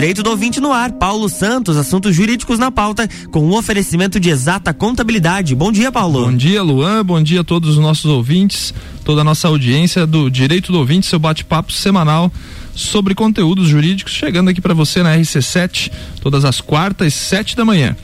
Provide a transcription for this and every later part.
Direito do Ouvinte no ar, Paulo Santos, assuntos jurídicos na pauta, com um oferecimento de exata contabilidade. Bom dia, Paulo. Bom dia, Luan. Bom dia a todos os nossos ouvintes, toda a nossa audiência do Direito do Ouvinte, seu bate-papo semanal sobre conteúdos jurídicos, chegando aqui para você na RC7, todas as quartas, sete da manhã.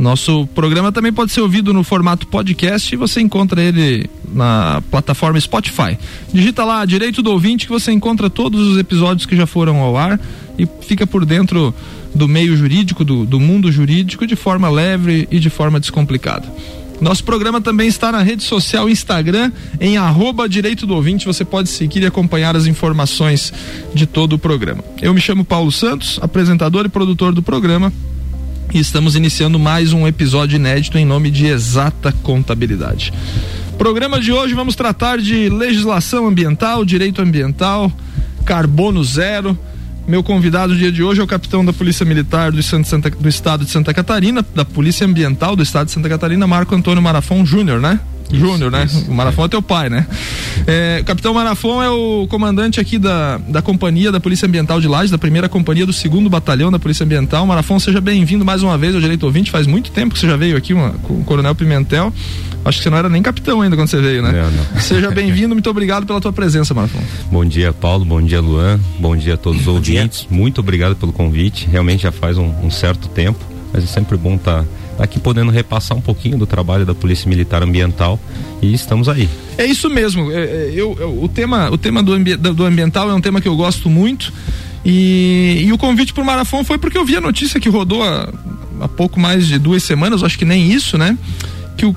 Nosso programa também pode ser ouvido no formato podcast e você encontra ele na plataforma Spotify. Digita lá Direito do Ouvinte que você encontra todos os episódios que já foram ao ar e fica por dentro do meio jurídico, do, do mundo jurídico, de forma leve e de forma descomplicada. Nosso programa também está na rede social Instagram, em arroba Direito do Ouvinte. Você pode seguir e acompanhar as informações de todo o programa. Eu me chamo Paulo Santos, apresentador e produtor do programa e estamos iniciando mais um episódio inédito em nome de Exata Contabilidade. Programa de hoje vamos tratar de legislação ambiental, direito ambiental, carbono zero. Meu convidado dia de hoje é o capitão da Polícia Militar do, Santa, do Estado de Santa Catarina, da Polícia Ambiental do Estado de Santa Catarina, Marco Antônio Marafon Júnior, né? Júnior, né? Isso, o Marafon é. é teu pai, né? É, Capitão Marafon é o comandante aqui da, da companhia da Polícia Ambiental de Lages, da primeira companhia do segundo batalhão da Polícia Ambiental. Marafon, seja bem-vindo mais uma vez ao Direito Ouvinte. Faz muito tempo que você já veio aqui uma, com o Coronel Pimentel. Acho que você não era nem capitão ainda quando você veio, né? Não, não. Seja bem-vindo, muito obrigado pela tua presença, Marafon. Bom dia, Paulo. Bom dia, Luan. Bom dia a todos os ouvintes. Muito obrigado pelo convite. Realmente já faz um, um certo tempo, mas é sempre bom estar. Tá aqui podendo repassar um pouquinho do trabalho da Polícia Militar Ambiental e estamos aí. É isso mesmo. É, é, eu, eu, o tema, o tema do, ambi do ambiental é um tema que eu gosto muito e, e o convite para o Marafon foi porque eu vi a notícia que rodou há, há pouco mais de duas semanas, acho que nem isso, né? Que o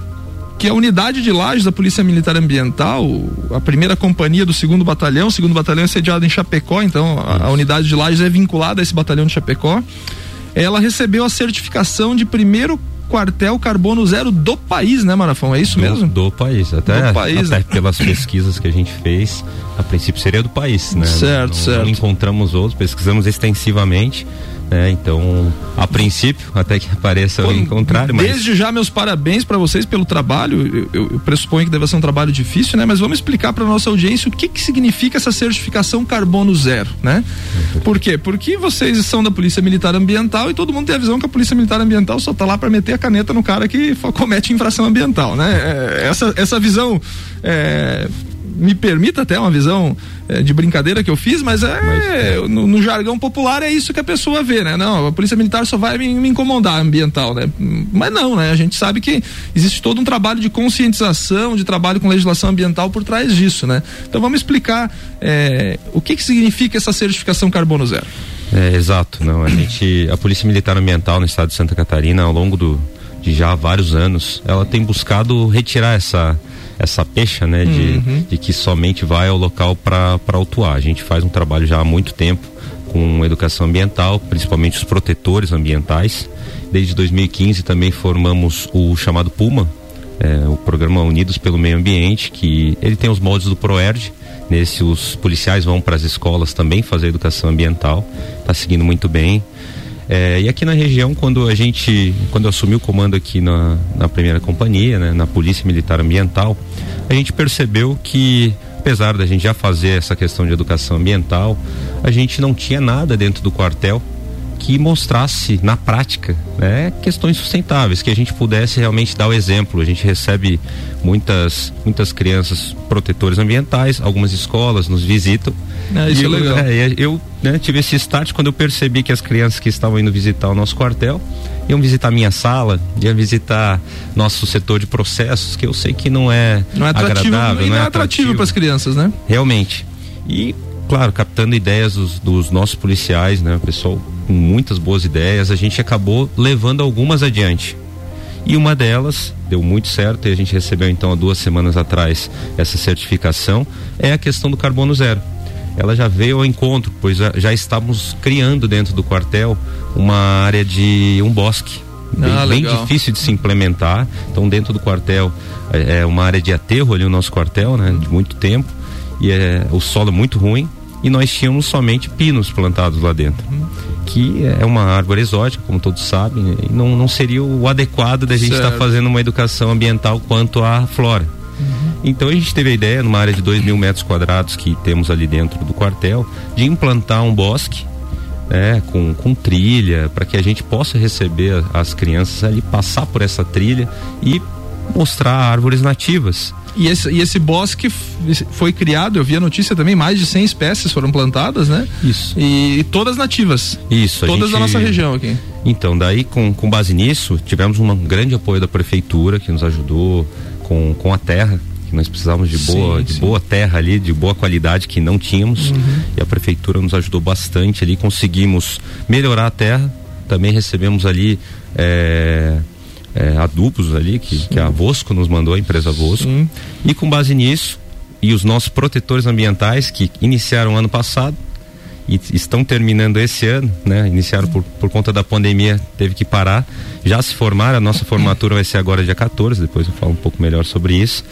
que a unidade de lajes da Polícia Militar Ambiental, a primeira companhia do segundo batalhão, o segundo batalhão é sediado em Chapecó, então a, a unidade de lajes é vinculada a esse batalhão de Chapecó. Ela recebeu a certificação de primeiro quartel carbono zero do país, né, Marafão? É isso do, mesmo? Do país. Até, do país, até né? pelas pesquisas que a gente fez, a princípio seria do país, né? Certo, não, certo. Não encontramos outros, pesquisamos extensivamente né? Então, a princípio, até que apareça Pô, o contrário. Mas... Desde já, meus parabéns para vocês pelo trabalho. Eu, eu, pressuponho que deve ser um trabalho difícil, né? Mas vamos explicar para nossa audiência o que, que significa essa certificação carbono zero, né? Por quê? Porque vocês são da Polícia Militar Ambiental e todo mundo tem a visão que a Polícia Militar Ambiental só tá lá para meter a caneta no cara que comete infração ambiental, né? É, essa, essa visão é, me permita até uma visão é, de brincadeira que eu fiz, mas é, mas, é. No, no, jargão popular é isso que a pessoa vê, né? Não, a polícia militar só vai me, me, incomodar ambiental, né? Mas não, né? A gente sabe que existe todo um trabalho de conscientização, de trabalho com legislação ambiental por trás disso, né? Então vamos explicar é, o que que significa essa certificação carbono zero. É, exato, não, a gente, a Polícia Militar Ambiental no estado de Santa Catarina, ao longo do, de já vários anos, ela tem buscado retirar essa essa pecha, né, de, uhum. de que somente vai ao local para autuar. A gente faz um trabalho já há muito tempo com educação ambiental, principalmente os protetores ambientais. Desde 2015 também formamos o chamado Puma, é, o programa Unidos pelo Meio Ambiente, que ele tem os moldes do Proerd. Nesse os policiais vão para as escolas também fazer educação ambiental. Está seguindo muito bem. É, e aqui na região, quando a gente, quando eu assumi o comando aqui na, na primeira companhia, né, na Polícia Militar Ambiental, a gente percebeu que, apesar da gente já fazer essa questão de educação ambiental, a gente não tinha nada dentro do quartel que mostrasse na prática né, questões sustentáveis, que a gente pudesse realmente dar o exemplo. A gente recebe muitas, muitas crianças protetores ambientais, algumas escolas nos visitam. Ah, isso é eu, legal. É, eu né, tive esse start quando eu percebi que as crianças que estavam indo visitar o nosso quartel iam visitar minha sala, iam visitar nosso setor de processos, que eu sei que não é, não é atrativo, agradável, não é, é atrativo para as crianças, né? Realmente. E claro, captando ideias dos, dos nossos policiais, né? O pessoal com muitas boas ideias, a gente acabou levando algumas adiante. E uma delas deu muito certo e a gente recebeu então há duas semanas atrás essa certificação é a questão do carbono zero. Ela já veio ao encontro, pois já, já estamos criando dentro do quartel uma área de um bosque bem, ah, bem, difícil de se implementar. Então, dentro do quartel é, é uma área de aterro ali o nosso quartel, né? De muito tempo. E é, o solo é muito ruim. E nós tínhamos somente pinos plantados lá dentro. Que é uma árvore exótica, como todos sabem, e não, não seria o adequado da gente estar tá fazendo uma educação ambiental quanto à flora. Uhum. Então a gente teve a ideia, numa área de 2 mil metros quadrados que temos ali dentro do quartel, de implantar um bosque é, com, com trilha, para que a gente possa receber as crianças ali, passar por essa trilha e mostrar árvores nativas. E esse, e esse bosque foi criado, eu vi a notícia também, mais de 100 espécies foram plantadas, né? Isso. E, e todas nativas. Isso. Todas gente... da nossa região aqui. Então, daí com, com base nisso, tivemos um grande apoio da prefeitura que nos ajudou com, com a terra, que nós precisávamos de boa, sim, de sim. boa terra ali, de boa qualidade que não tínhamos. Uhum. E a prefeitura nos ajudou bastante ali, conseguimos melhorar a terra. Também recebemos ali é, é, adubos ali que, que, a Vosco nos mandou, a empresa Vosco. Sim. E com base nisso, e os nossos protetores ambientais que iniciaram ano passado e estão terminando esse ano, né? Iniciaram por, por conta da pandemia, teve que parar. Já se formaram, a nossa formatura vai ser agora dia 14, depois eu falo um pouco melhor sobre isso.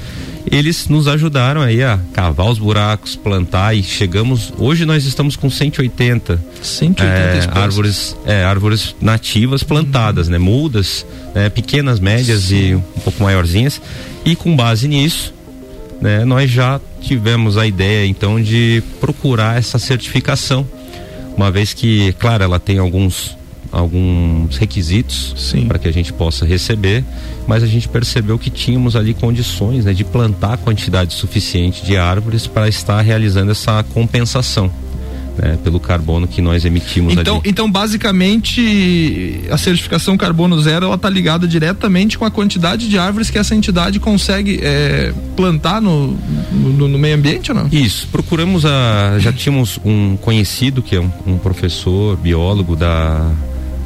Eles nos ajudaram aí a cavar os buracos, plantar e chegamos, hoje nós estamos com 180, 180 é, árvores, é, árvores nativas plantadas, uhum. né? Mudas, né? pequenas, médias Sim. e um pouco maiorzinhas. E com base nisso, né, nós já tivemos a ideia então de procurar essa certificação, uma vez que, claro, ela tem alguns alguns requisitos para que a gente possa receber, mas a gente percebeu que tínhamos ali condições né, de plantar quantidade suficiente de árvores para estar realizando essa compensação né, pelo carbono que nós emitimos então, ali. Então, basicamente, a certificação carbono zero ela está ligada diretamente com a quantidade de árvores que essa entidade consegue é, plantar no, no, no, meio ambiente ou não? Isso. Procuramos a. Já tínhamos um conhecido que é um, um professor biólogo da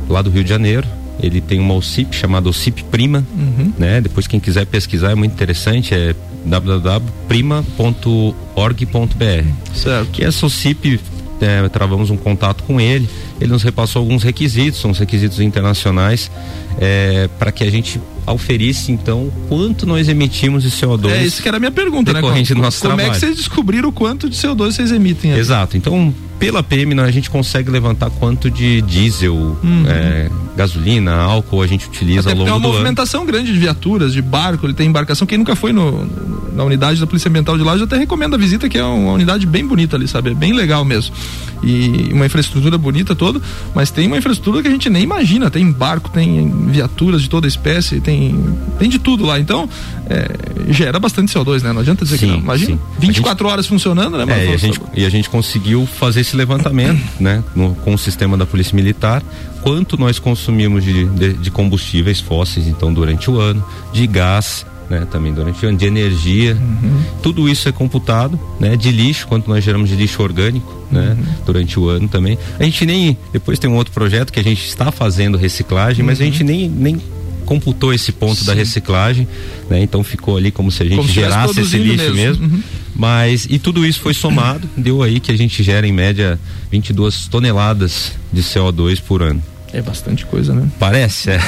lá do Rio de Janeiro. Ele tem uma OCIP chamada OCIP Prima, uhum. né? Depois quem quiser pesquisar é muito interessante, é www.prima.org.br. Certo. Que essa OCIP é, travamos um contato com ele, ele nos repassou alguns requisitos, são os requisitos internacionais, é, para que a gente auferisse então quanto nós emitimos de CO2. É isso que era a minha pergunta, né? Como, do nosso como trabalho. é que vocês descobriram o quanto de CO2 vocês emitem? Ali? Exato. Então, pela PM, a gente consegue levantar quanto de diesel, uhum. é, gasolina, álcool a gente utiliza Até ao longo do ano. Tem uma movimentação ano. grande de viaturas, de barco, ele tem embarcação. Quem nunca foi no, na unidade da Polícia Ambiental de lá, eu até recomendo a visita, que é uma unidade bem bonita ali, sabe? É bem legal mesmo. E uma infraestrutura bonita toda, mas tem uma infraestrutura que a gente nem imagina. Tem barco, tem viaturas de toda espécie, tem, tem de tudo lá. Então, é, gera bastante CO2, né? Não adianta dizer sim, que não. Imagina, sim. 24 gente, horas funcionando, né? É, e, a gente, e a gente conseguiu fazer esse levantamento, né? No, com o sistema da Polícia Militar, quanto nós consumimos de, de, de combustíveis fósseis, então, durante o ano, de gás, né, também durante o ano, de energia. Uhum. Tudo isso é computado, né, de lixo, quanto nós geramos de lixo orgânico, né, uhum. durante o ano também. A gente nem, depois tem um outro projeto que a gente está fazendo reciclagem, uhum. mas a gente uhum. nem, nem computou esse ponto Sim. da reciclagem, né? Então ficou ali como se a gente como gerasse esse lixo mesmo. mesmo. Uhum. Mas e tudo isso foi somado, deu aí que a gente gera em média 22 toneladas de CO2 por ano. É bastante coisa, né? Parece, é.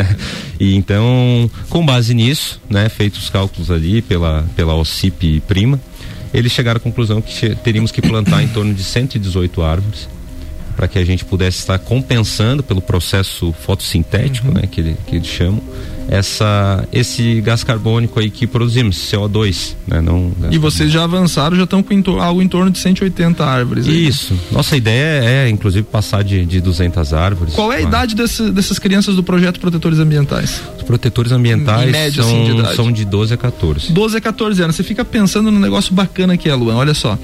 e então, com base nisso, né, feitos os cálculos ali pela pela OCIP Prima, eles chegaram à conclusão que teríamos que plantar em torno de 118 árvores para que a gente pudesse estar compensando pelo processo fotossintético, uhum. né, que, que eles chamam, essa esse gás carbônico aí que produzimos, CO2, né, não E vocês já avançaram, já estão com algo em torno de 180 árvores. Aí. Isso. Nossa ideia é, inclusive, passar de, de 200 árvores. Qual é a idade desse, dessas crianças do projeto Protetores Ambientais? Os protetores ambientais média, são, assim, de são de 12 a 14. 12 a 14 anos. Você fica pensando num negócio bacana que é, Luan. Olha só.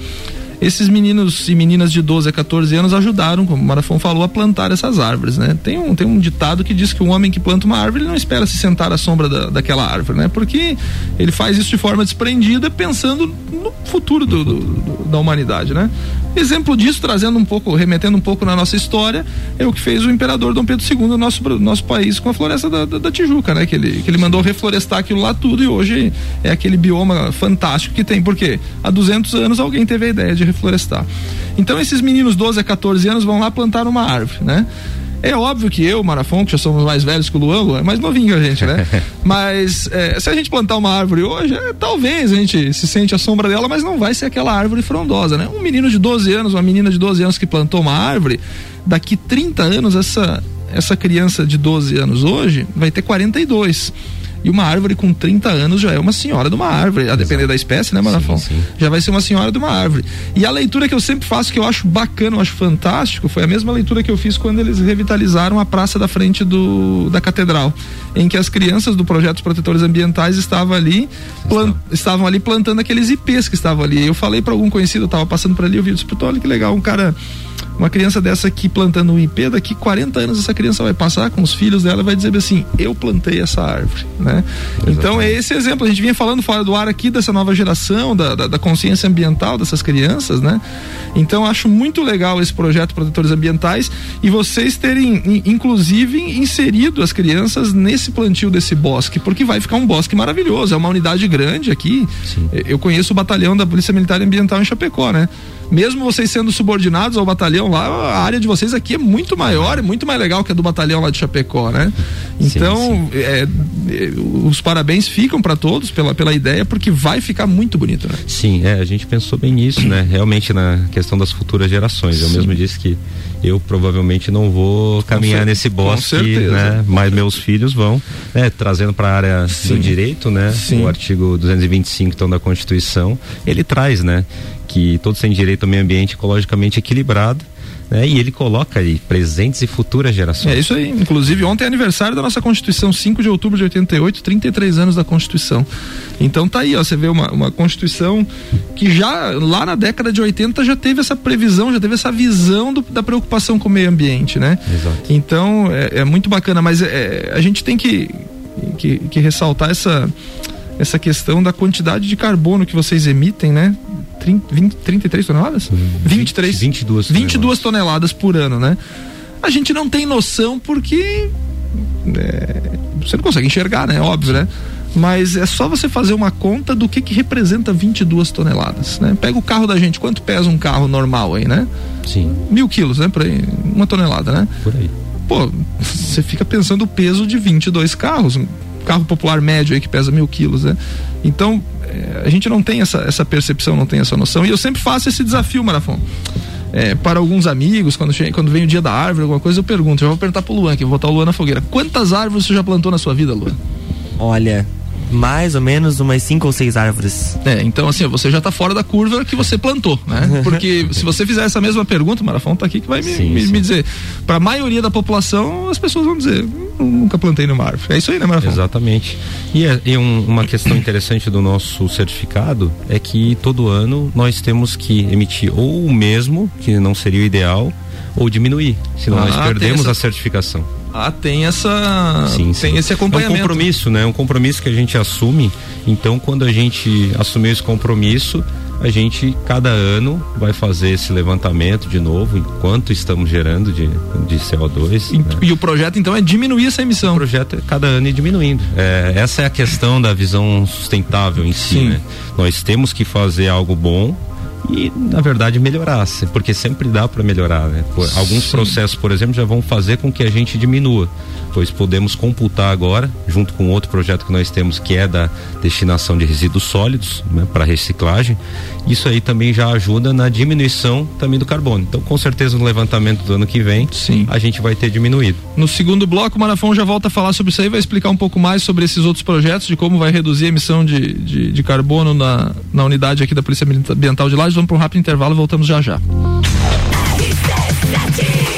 Esses meninos e meninas de 12 a 14 anos ajudaram, como o Marafon falou, a plantar essas árvores, né? Tem um, tem um ditado que diz que um homem que planta uma árvore não espera se sentar à sombra da, daquela árvore, né? Porque ele faz isso de forma desprendida, pensando no futuro do, do, do, da humanidade, né? Exemplo disso, trazendo um pouco, remetendo um pouco na nossa história, é o que fez o imperador Dom Pedro II no nosso, nosso país com a floresta da, da, da Tijuca, né? Que ele, que ele mandou reflorestar aquilo lá tudo e hoje é aquele bioma fantástico que tem. Por quê? Há 200 anos alguém teve a ideia de reflorestar. Então esses meninos 12 a 14 anos vão lá plantar uma árvore, né? É óbvio que eu, Marafon, que já somos mais velhos que o Luan, é mais novinho que a gente, né? mas é, se a gente plantar uma árvore hoje, é, talvez a gente se sente a sombra dela, mas não vai ser aquela árvore frondosa, né? Um menino de 12 anos, uma menina de 12 anos que plantou uma árvore, daqui 30 anos essa essa criança de 12 anos hoje vai ter 42 E uma árvore com 30 anos já é uma senhora de uma árvore, a depender da espécie, né, Marafon? Sim, sim. Já vai ser uma senhora de uma árvore. E a leitura que eu sempre faço, que eu acho bacana, eu acho fantástico, foi a mesma leitura que eu fiz quando eles revitalizaram a praça da frente do, da catedral, em que as crianças do projeto Protetores Ambientais estavam ali, plant, estavam ali plantando aqueles IPs que estavam ali. Eu falei para algum conhecido, eu tava passando por ali, eu vi, eu disse, olha que legal, um cara uma criança dessa aqui plantando um IP, daqui 40 anos essa criança vai passar com os filhos dela e vai dizer assim: eu plantei essa árvore, né? Então é esse exemplo. A gente vinha falando fora do ar aqui dessa nova geração, da, da, da consciência ambiental dessas crianças, né? Então acho muito legal esse projeto Protetores Ambientais e vocês terem, inclusive, inserido as crianças nesse plantio desse bosque, porque vai ficar um bosque maravilhoso. É uma unidade grande aqui. Sim. Eu conheço o batalhão da Polícia Militar Ambiental em Chapecó, né? mesmo vocês sendo subordinados ao batalhão lá, a área de vocês aqui é muito maior, é muito mais legal que a do batalhão lá de Chapecó, né? Então, sim, sim. É, é, os parabéns ficam para todos pela, pela ideia, porque vai ficar muito bonito, né? Sim, é, a gente pensou bem nisso, né? Realmente na questão das futuras gerações. Eu sim. mesmo disse que eu provavelmente não vou caminhar nesse bosque, né? Mas meus filhos vão, né? Trazendo para a área do direito, né? O artigo 225 então da Constituição, ele traz, né? que todos têm direito ao meio ambiente ecologicamente equilibrado. Né? E ele coloca aí presentes e futuras gerações. É isso aí. Inclusive, ontem é aniversário da nossa Constituição, 5 de outubro de 88, 33 anos da Constituição. Então tá aí, ó, você vê uma, uma Constituição que já lá na década de 80 já teve essa previsão, já teve essa visão do, da preocupação com o meio ambiente, né? Exato. Então é, é muito bacana, mas é, a gente tem que, que, que ressaltar essa essa questão da quantidade de carbono que vocês emitem, né? 30, 20, 33 toneladas? 23. 22 toneladas. 22 toneladas por ano, né? A gente não tem noção porque é, você não consegue enxergar, né? Óbvio, né? Mas é só você fazer uma conta do que que representa 22 toneladas, né? Pega o carro da gente, quanto pesa um carro normal aí, né? Sim. Mil quilos, né? Por aí, uma tonelada, né? Por aí. Pô, você fica pensando o peso de 22 carros, um carro popular médio aí que pesa mil quilos, né? Então, é, a gente não tem essa, essa percepção, não tem essa noção. E eu sempre faço esse desafio, Marafon. É, para alguns amigos, quando, chega, quando vem o dia da árvore, alguma coisa, eu pergunto, eu vou perguntar pro Luan, que eu vou botar o Luan na fogueira. Quantas árvores você já plantou na sua vida, Luan? Olha, mais ou menos umas cinco ou seis árvores. É, então assim, você já está fora da curva que você plantou, né? Porque se você fizer essa mesma pergunta, o Marafão tá aqui que vai me, sim, me, sim. me dizer. Para a maioria da população, as pessoas vão dizer, nunca plantei numa árvore. É isso aí, né, Marafão? Exatamente. E, é, e um, uma questão interessante do nosso certificado é que todo ano nós temos que emitir ou o mesmo, que não seria o ideal, ou diminuir, senão ah, nós perdemos essa... a certificação. Ah, tem essa. Sim, tem sim. esse acompanhamento. É um compromisso, né? É um compromisso que a gente assume. Então, quando a gente assumiu esse compromisso, a gente cada ano vai fazer esse levantamento de novo, enquanto estamos gerando de, de CO2. E, né? e o projeto então é diminuir essa emissão. O projeto é cada ano ir diminuindo. É, essa é a questão da visão sustentável em si. Né? Nós temos que fazer algo bom e na verdade melhorasse, porque sempre dá para melhorar, né? Por, alguns processos, por exemplo, já vão fazer com que a gente diminua pois podemos computar agora, junto com outro projeto que nós temos, que é da destinação de resíduos sólidos né, para reciclagem. Isso aí também já ajuda na diminuição também do carbono. Então, com certeza, no levantamento do ano que vem, Sim. a gente vai ter diminuído. No segundo bloco, o Marafon já volta a falar sobre isso aí, vai explicar um pouco mais sobre esses outros projetos, de como vai reduzir a emissão de, de, de carbono na, na unidade aqui da Polícia Ambiental de Vamos para um rápido intervalo, voltamos já já.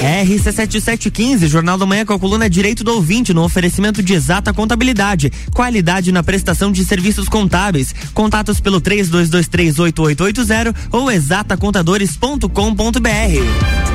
RC7715, Jornal da Manhã com a coluna Direito do Ouvinte, no oferecimento de exata contabilidade, qualidade na prestação de serviços contábeis. Contatos pelo 32238880 ou exatacontadores.com.br.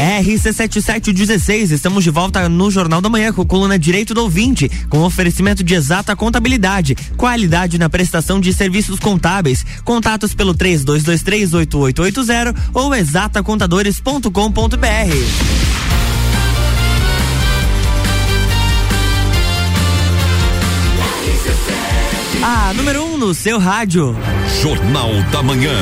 RC7716, estamos de volta no Jornal da Manhã com a coluna Direito do Ouvinte, com oferecimento de exata contabilidade, qualidade na prestação de serviços contábeis. Contatos pelo 32238880 ou exatacontadores.com.br. A número 1 um no seu rádio. Jornal da Manhã.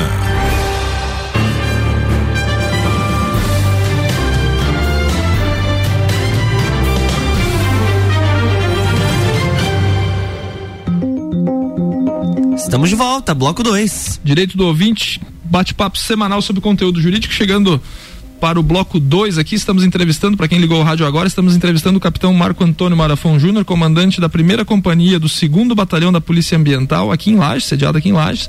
Estamos de volta, bloco 2. Direito do ouvinte, bate-papo semanal sobre conteúdo jurídico, chegando para o bloco 2 aqui, estamos entrevistando, para quem ligou o rádio agora, estamos entrevistando o capitão Marco Antônio Marafon Júnior, comandante da primeira companhia do segundo batalhão da Polícia Ambiental, aqui em Lages, sediado aqui em Lages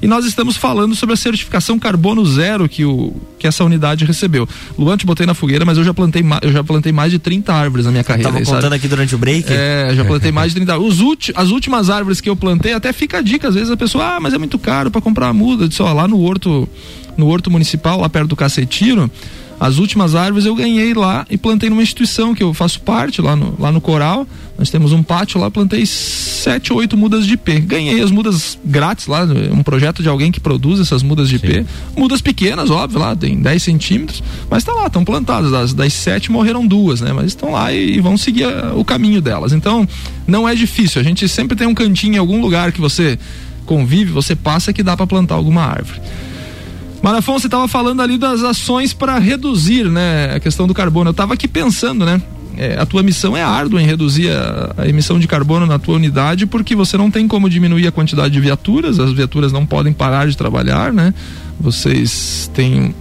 e nós estamos falando sobre a certificação carbono zero que, o, que essa unidade recebeu. Luan, te botei na fogueira, mas eu já plantei, eu já plantei mais de 30 árvores na minha carreira. Tava contando aqui durante o break? É, já plantei mais de 30 árvores. As últimas árvores que eu plantei, até fica a dica, às vezes a pessoa, ah, mas é muito caro para comprar a muda. Eu disse, ó, lá no horto, no horto municipal, lá perto do Cacetiro, as últimas árvores eu ganhei lá e plantei numa instituição que eu faço parte, lá no, lá no Coral. Nós temos um pátio lá, plantei sete ou oito mudas de IP. Ganhei as mudas grátis lá, um projeto de alguém que produz essas mudas de. IP. Mudas pequenas, óbvio, lá, tem 10 centímetros, mas tá lá, estão plantadas. Das, das sete morreram duas, né? Mas estão lá e, e vão seguir a, o caminho delas. Então, não é difícil. A gente sempre tem um cantinho em algum lugar que você convive, você passa que dá para plantar alguma árvore. Marafon, você estava falando ali das ações para reduzir, né, a questão do carbono. Eu estava aqui pensando, né? É, a tua missão é árdua em reduzir a, a, emissão de carbono na tua unidade, porque você não tem como diminuir a quantidade de viaturas, as viaturas não podem parar de trabalhar, né? Vocês têm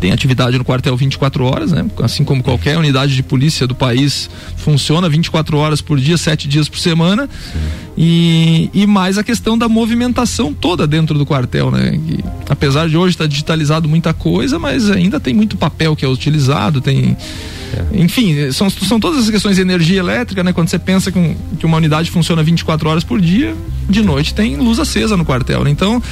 tem atividade no quartel 24 horas, né? Assim como qualquer unidade de polícia do país funciona 24 horas por dia, sete dias por semana. E, e mais a questão da movimentação toda dentro do quartel, né? Que, apesar de hoje estar tá digitalizado muita coisa, mas ainda tem muito papel que é utilizado, tem é. Enfim, são, são todas as questões de energia elétrica, né? Quando você pensa que, um, que uma unidade funciona 24 horas por dia, de noite tem luz acesa no quartel. Né? Então,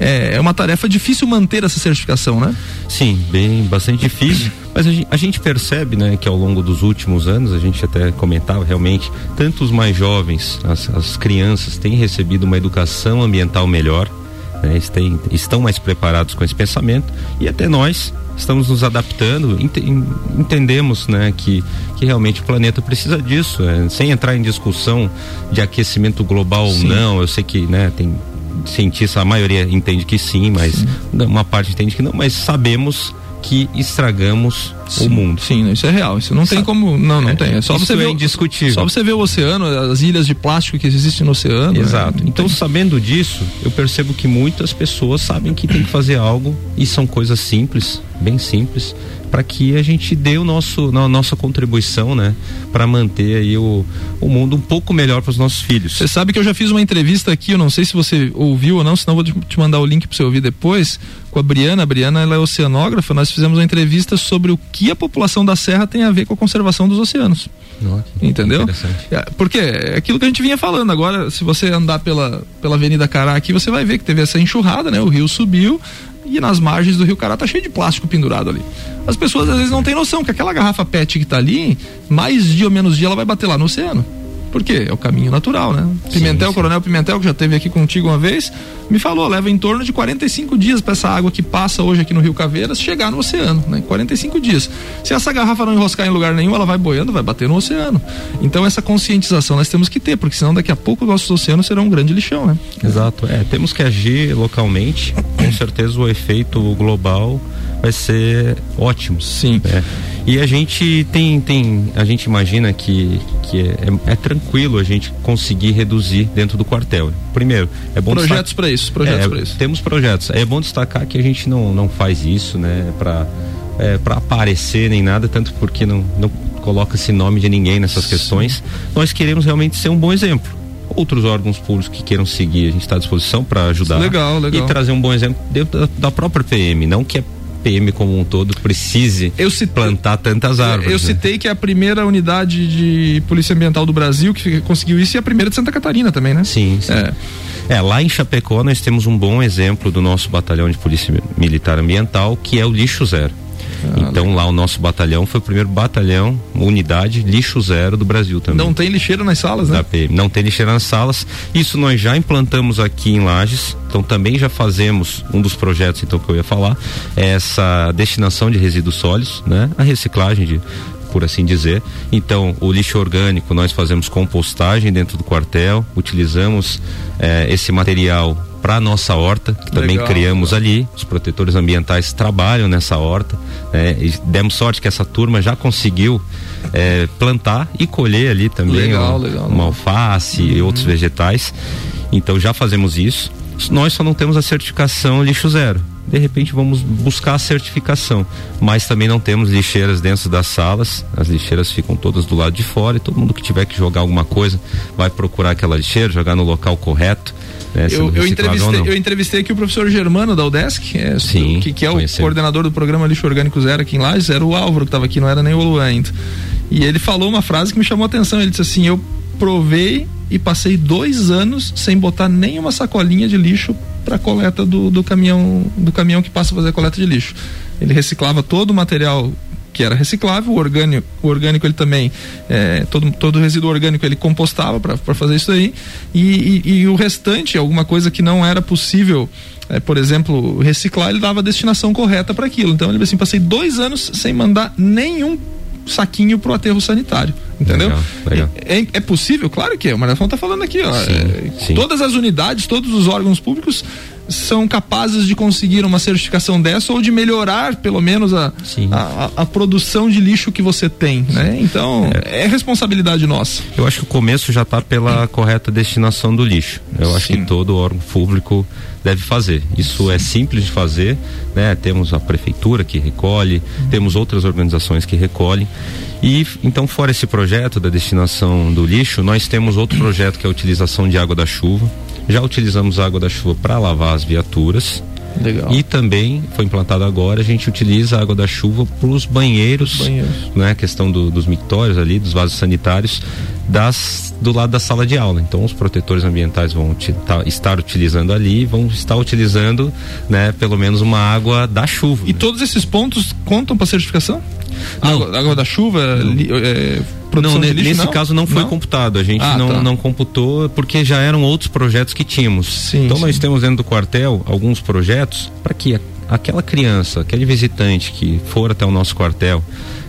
é, é, uma tarefa difícil manter essa certificação, né? Sim, bem, bastante difícil. Mas a gente, a gente, percebe, né, que ao longo dos últimos anos, a gente até comentava realmente, tanto os mais jovens, as, as crianças têm recebido uma educação ambiental melhor, né, têm, estão mais preparados com esse pensamento e até nós estamos nos adaptando, ent entendemos né, que, que realmente o planeta precisa disso, é, sem entrar em discussão de aquecimento global ou não, eu sei que né, tem cientistas, a maioria entende que sim, mas sim. uma parte entende que não, mas sabemos que estragamos sim, o mundo. Sim, isso é real. Isso não Sabe? tem como. Não, não é, tem. É só você é ver. indiscutível. Só você ver o oceano, as ilhas de plástico que existem no oceano. Né? Exato. Né? Então, sabendo disso, eu percebo que muitas pessoas sabem que tem que fazer algo e são coisas simples, bem simples, para que a gente dê o nosso, a nossa contribuição, né, para manter aí o, o mundo um pouco melhor para os nossos filhos. Você sabe que eu já fiz uma entrevista aqui, eu não sei se você ouviu ou não, senão vou te mandar o link para você ouvir depois, com a Briana. A Briana ela é oceanógrafa. Nós fizemos uma entrevista sobre o que a população da Serra tem a ver com a conservação dos oceanos. Nossa, Entendeu? É, porque é aquilo que a gente vinha falando. Agora, se você andar pela, pela Avenida Cará aqui, você vai ver que teve essa enxurrada, né? O rio subiu, e nas margens do Rio Cará tá cheio de plástico pendurado ali. As pessoas às vezes não têm noção que aquela garrafa PET que tá ali, mais dia ou menos dia ela vai bater lá no oceano. Por quê? É o caminho natural, né? Pimentel, sim, sim. Coronel Pimentel, que já esteve aqui contigo uma vez, me falou, leva em torno de 45 dias para essa água que passa hoje aqui no Rio Caveiras chegar no oceano, né? 45 dias. Se essa garrafa não enroscar em lugar nenhum, ela vai boiando, vai bater no oceano. Então essa conscientização nós temos que ter, porque senão daqui a pouco nossos oceanos serão um grande lixão, né? Exato, é, temos que agir localmente, com certeza o efeito global vai ser ótimo. Sim. É. E a gente tem, tem a gente imagina que, que é, é, é tranquilo a gente conseguir reduzir dentro do quartel. Primeiro, é bom projetos para isso, projetos é, para isso. Temos projetos. É bom destacar que a gente não, não faz isso, né, para é, para aparecer nem nada, tanto porque não, não coloca esse nome de ninguém nessas questões. Nós queremos realmente ser um bom exemplo outros órgãos públicos que queiram seguir, a gente está à disposição para ajudar. Legal, legal. E trazer um bom exemplo dentro da, da própria PM, não que é PM como um todo precise citei, plantar tantas árvores. Eu né? citei que é a primeira unidade de polícia ambiental do Brasil que conseguiu isso e a primeira de Santa Catarina também, né? Sim, sim. É. É, lá em Chapecó nós temos um bom exemplo do nosso batalhão de polícia militar ambiental, que é o lixo zero. Ah, então lá o nosso batalhão foi o primeiro batalhão, unidade lixo zero do Brasil também. Não tem lixeira nas salas, né? Não tem lixeira nas salas. Isso nós já implantamos aqui em Lages. Então também já fazemos um dos projetos então que eu ia falar, é essa destinação de resíduos sólidos, né? A reciclagem de por assim dizer. Então, o lixo orgânico nós fazemos compostagem dentro do quartel, utilizamos eh, esse material para nossa horta, que também legal, criamos legal. ali. Os protetores ambientais trabalham nessa horta. Né? Demos sorte que essa turma já conseguiu é, plantar e colher ali também legal, uma, uma alface uhum. e outros vegetais. Então já fazemos isso. Nós só não temos a certificação lixo zero. De repente vamos buscar a certificação, mas também não temos lixeiras dentro das salas. As lixeiras ficam todas do lado de fora e todo mundo que tiver que jogar alguma coisa vai procurar aquela lixeira, jogar no local correto. Né, eu, eu, entrevistei, eu entrevistei aqui o professor Germano da UDESC, é, Sim, que, que é o coordenador do programa Lixo Orgânico Zero aqui em Lages, era o Álvaro que estava aqui, não era nem o Luan ainda. E ele falou uma frase que me chamou a atenção. Ele disse assim: Eu provei e passei dois anos sem botar nenhuma sacolinha de lixo para coleta do, do caminhão do caminhão que passa a fazer a coleta de lixo. Ele reciclava todo o material que era reciclável, o orgânico, o orgânico ele também, é, todo, todo resíduo orgânico ele compostava para fazer isso aí, e, e, e, o restante, alguma coisa que não era possível, é, por exemplo, reciclar, ele dava a destinação correta para aquilo. Então ele assim, passei dois anos sem mandar nenhum saquinho pro aterro sanitário. Entendeu? Legal, legal. É, é, é, possível? Claro que é. O Marafão tá falando aqui, ó. Sim, é, sim. Todas as unidades, todos os órgãos públicos são capazes de conseguir uma certificação dessa ou de melhorar pelo menos a, a, a, produção de lixo que você tem, né? Então é. é responsabilidade nossa. Eu acho que o começo já está pela correta destinação do lixo. Eu Sim. acho que todo órgão público deve fazer. Isso é simples de fazer, né? Temos a prefeitura que recolhe, uhum. temos outras organizações que recolhem. E então fora esse projeto da destinação do lixo, nós temos outro projeto que é a utilização de água da chuva já utilizamos água da chuva para lavar as viaturas. Legal. E também foi implantado agora, a gente utiliza a água da chuva para os banheiros, banheiros, né? A questão do, dos mictórios ali, dos vasos sanitários, das, do lado da sala de aula. Então os protetores ambientais vão tá, estar utilizando ali, vão estar utilizando, né, pelo menos uma água da chuva. E né? todos esses pontos contam para certificação? Água, água, da chuva, li, é, não, lixo, nesse não? caso não foi não? computado. A gente ah, não, tá. não computou porque já eram outros projetos que tínhamos. Sim, então sim. nós temos dentro do quartel alguns projetos para que aquela criança, aquele visitante que for até o nosso quartel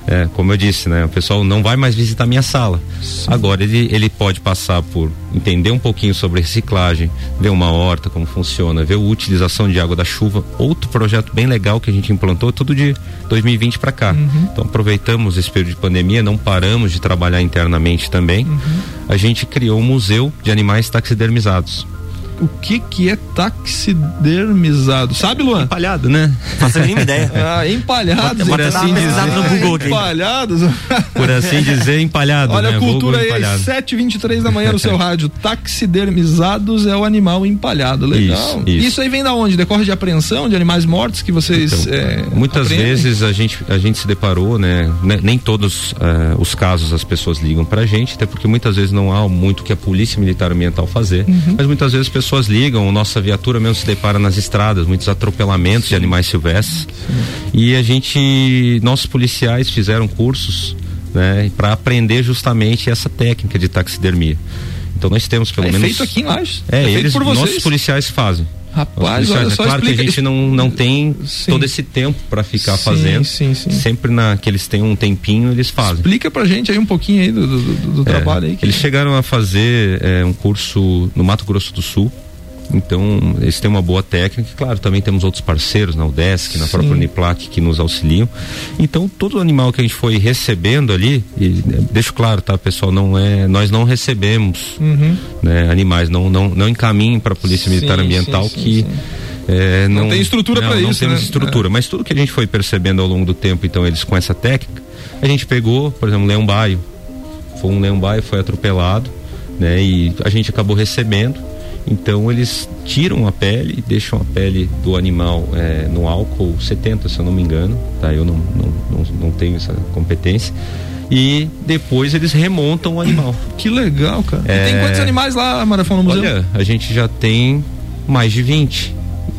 é, como eu disse, né? O pessoal não vai mais visitar minha sala. Sim. Agora ele, ele pode passar por entender um pouquinho sobre reciclagem, ver uma horta, como funciona, ver a utilização de água da chuva. Outro projeto bem legal que a gente implantou, tudo de 2020 para cá. Uhum. Então aproveitamos esse período de pandemia, não paramos de trabalhar internamente também. Uhum. A gente criou um museu de animais taxidermizados o que que é taxidermizado? Sabe, Luan? Empalhado, né? Faço a mínima ideia. Ah, empalhados. Por assim dizer. no Google. Empalhados. Por assim dizer, empalhado. Olha né? a cultura aí, 7h23 da manhã no seu rádio. Taxidermizados é o animal empalhado. Legal. Isso, isso. isso aí vem da onde? Decorre de apreensão de animais mortos que vocês. Então, é, muitas apreendem? vezes a gente, a gente se deparou, né? Nem todos uh, os casos as pessoas ligam pra gente, até porque muitas vezes não há muito que a polícia militar ambiental fazer, uhum. mas muitas vezes pessoas pessoas ligam, nossa viatura mesmo se depara nas estradas, muitos atropelamentos de animais silvestres. Sim. E a gente, nossos policiais fizeram cursos, né, para aprender justamente essa técnica de taxidermia. Então nós temos pelo é menos. feito aqui em Lages. É, é eles, nossos policiais fazem. Rapaz, olha é claro explica... que a gente não, não tem sim. todo esse tempo para ficar sim, fazendo. Sim, sim. Sempre na, que eles têm um tempinho, eles fazem. Explica pra gente aí um pouquinho aí do, do, do é, trabalho aí. Que... Eles chegaram a fazer é, um curso no Mato Grosso do Sul então, eles têm uma boa técnica. Claro, também temos outros parceiros na UDESC, na Sim. própria Uniplac que nos auxiliam. Então, todo animal que a gente foi recebendo ali, e né, deixo claro, tá, pessoal, não é, nós não recebemos uhum. né, animais, não, não, não encaminhem para a Polícia Militar sim, Ambiental sim, que é, não, não, tem estrutura para isso. Não temos né? estrutura, é. mas tudo que a gente foi percebendo ao longo do tempo, então, eles com essa técnica, a gente pegou, por exemplo, um leão baio. Foi um leão baio, foi atropelado, né? E a gente acabou recebendo então eles tiram a pele, deixam a pele do animal é, no álcool 70, se eu não me engano, tá? Eu não, não, não, não tenho essa competência e depois eles remontam o animal. Que legal, cara. É... tem quantos animais lá, Marafão, no museu? Olha, a gente já tem mais de 20.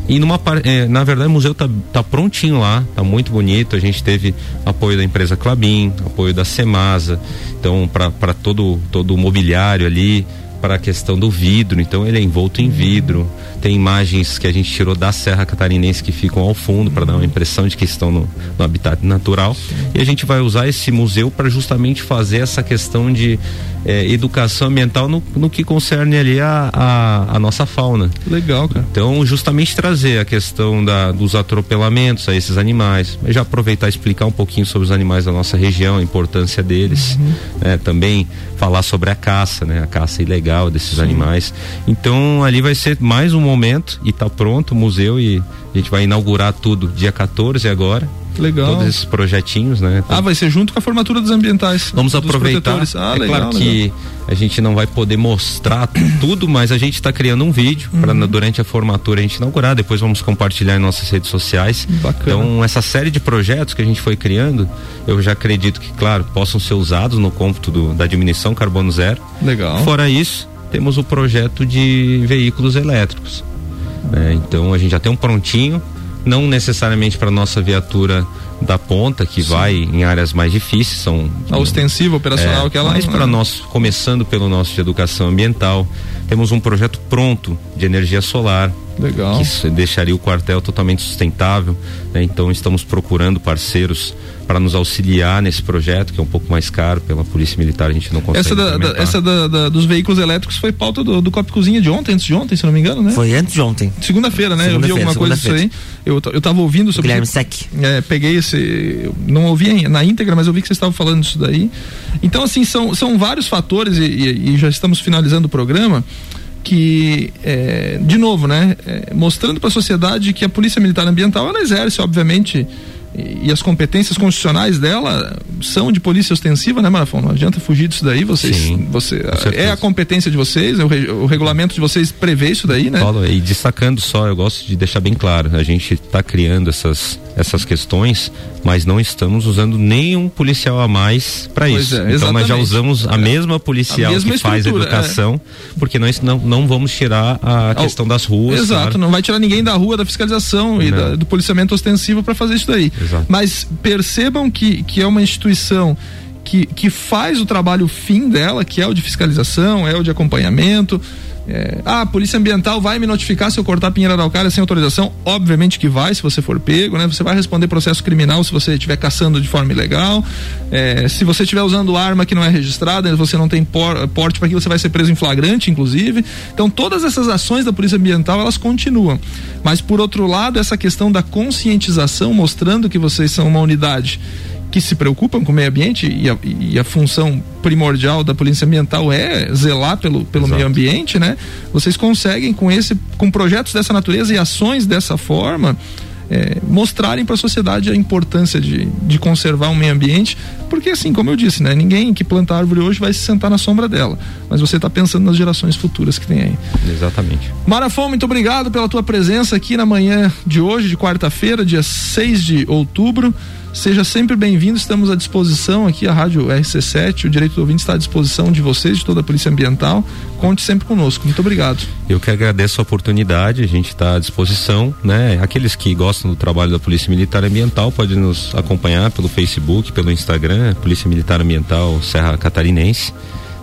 E numa é, na verdade o museu tá, tá prontinho lá, tá muito bonito. A gente teve apoio da empresa Clabin, apoio da Semasa, então para todo todo o mobiliário ali, para a questão do vidro, então ele é envolto em vidro. Tem imagens que a gente tirou da Serra Catarinense que ficam ao fundo para dar uma impressão de que estão no, no habitat natural. E a gente vai usar esse museu para justamente fazer essa questão de é, educação ambiental no, no, que concerne ali a, a, a, nossa fauna. Legal, cara. Então, justamente trazer a questão da, dos atropelamentos a esses animais, mas já aproveitar e explicar um pouquinho sobre os animais da nossa região, a importância deles, uhum. né? também falar sobre a caça, né? A caça ilegal desses Sim. animais. Então, ali vai ser mais um momento e está pronto o museu e a gente vai inaugurar tudo dia 14 agora Legal. Todos esses projetinhos, né? Ah, vai ser junto com a formatura dos ambientais. Vamos aproveitar. Ah, é legal, claro que legal. a gente não vai poder mostrar tudo, mas a gente está criando um vídeo uhum. para durante a formatura a gente inaugurar. Depois vamos compartilhar em nossas redes sociais. Bacana. Então, essa série de projetos que a gente foi criando, eu já acredito que, claro, possam ser usados no cômputo do, da diminuição carbono zero. Legal. Fora isso, temos o projeto de veículos elétricos. Né? Então, a gente já tem um prontinho não necessariamente para nossa viatura da ponta que Sim. vai em áreas mais difíceis são a ostensiva operacional é, que ela mas para nós começando pelo nosso de educação ambiental temos um projeto pronto de energia solar legal que deixaria o quartel totalmente sustentável né? então estamos procurando parceiros para nos auxiliar nesse projeto, que é um pouco mais caro pela Polícia Militar, a gente não consegue. Essa, da, da, essa da, da, dos veículos elétricos foi pauta do, do Copo Cozinha de ontem, antes de ontem, se não me engano, né? Foi antes de ontem. Segunda-feira, né? Segunda eu vi alguma coisa disso aí. Eu, eu tava ouvindo sobre. Guilherme Sec. É, peguei esse. Não ouvi na íntegra, mas eu vi que vocês estavam falando disso daí. Então, assim, são, são vários fatores, e, e, e já estamos finalizando o programa que, é, de novo, né, é, mostrando para a sociedade que a Polícia Militar Ambiental ela exerce, obviamente, e as competências constitucionais dela são de polícia ostensiva, né, Marafon? Não adianta fugir disso daí. Vocês, Sim, você, é a competência de vocês, é o, re, o, regulamento de vocês prevê isso daí, né? Paulo, e destacando só, eu gosto de deixar bem claro, a gente está criando essas, essas questões, mas não estamos usando nenhum policial a mais para isso. É, então nós já usamos a é. mesma policial a mesma que faz a educação, é. porque nós não, não vamos tirar a questão das ruas. Exato, claro. não vai tirar ninguém da rua da fiscalização e da, do policiamento ostensivo para fazer isso daí. Exato. Mas percebam que, que é uma instituição que, que faz o trabalho fim dela, que é o de fiscalização, é o de acompanhamento. É, ah, a Polícia Ambiental vai me notificar se eu cortar a pinheira da alcária sem autorização? Obviamente que vai, se você for pego, né? Você vai responder processo criminal se você estiver caçando de forma ilegal. É, se você estiver usando arma que não é registrada, você não tem por, porte para aquilo, você vai ser preso em flagrante, inclusive. Então, todas essas ações da Polícia Ambiental, elas continuam. Mas, por outro lado, essa questão da conscientização, mostrando que vocês são uma unidade que se preocupam com o meio ambiente e a, e a, função primordial da polícia ambiental é zelar pelo, pelo meio ambiente, né? Vocês conseguem com esse, com projetos dessa natureza e ações dessa forma, é, mostrarem para a sociedade a importância de, de conservar o meio ambiente, porque assim, como eu disse, né, ninguém que planta árvore hoje vai se sentar na sombra dela, mas você está pensando nas gerações futuras que tem aí. Exatamente. Marafon, muito obrigado pela tua presença aqui na manhã de hoje, de quarta-feira, dia 6 de outubro. Seja sempre bem-vindo, estamos à disposição aqui, a Rádio RC7, o Direito do Ouvinte está à disposição de vocês, de toda a Polícia Ambiental. Conte sempre conosco. Muito obrigado. Eu que agradeço a oportunidade, a gente está à disposição, né? Aqueles que gostam do trabalho da Polícia Militar Ambiental podem nos acompanhar pelo Facebook, pelo Instagram, Polícia Militar Ambiental Serra Catarinense.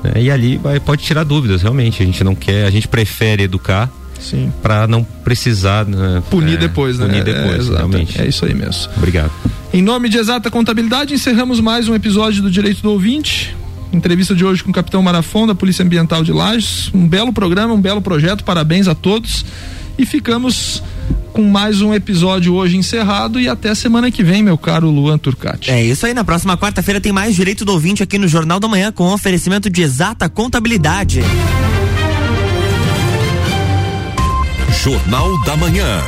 Né? E ali vai, pode tirar dúvidas, realmente. A gente não quer, a gente prefere educar Sim. para não precisar né, punir é, depois, né? Punir depois, é, realmente. É isso aí mesmo. Obrigado. Em nome de Exata Contabilidade, encerramos mais um episódio do Direito do Ouvinte. Entrevista de hoje com o Capitão Marafon da Polícia Ambiental de Lages. Um belo programa, um belo projeto. Parabéns a todos. E ficamos com mais um episódio hoje encerrado e até semana que vem, meu caro Luan Turcati. É isso aí, na próxima quarta-feira tem mais Direito do Ouvinte aqui no Jornal da Manhã com oferecimento de exata contabilidade. Jornal da Manhã.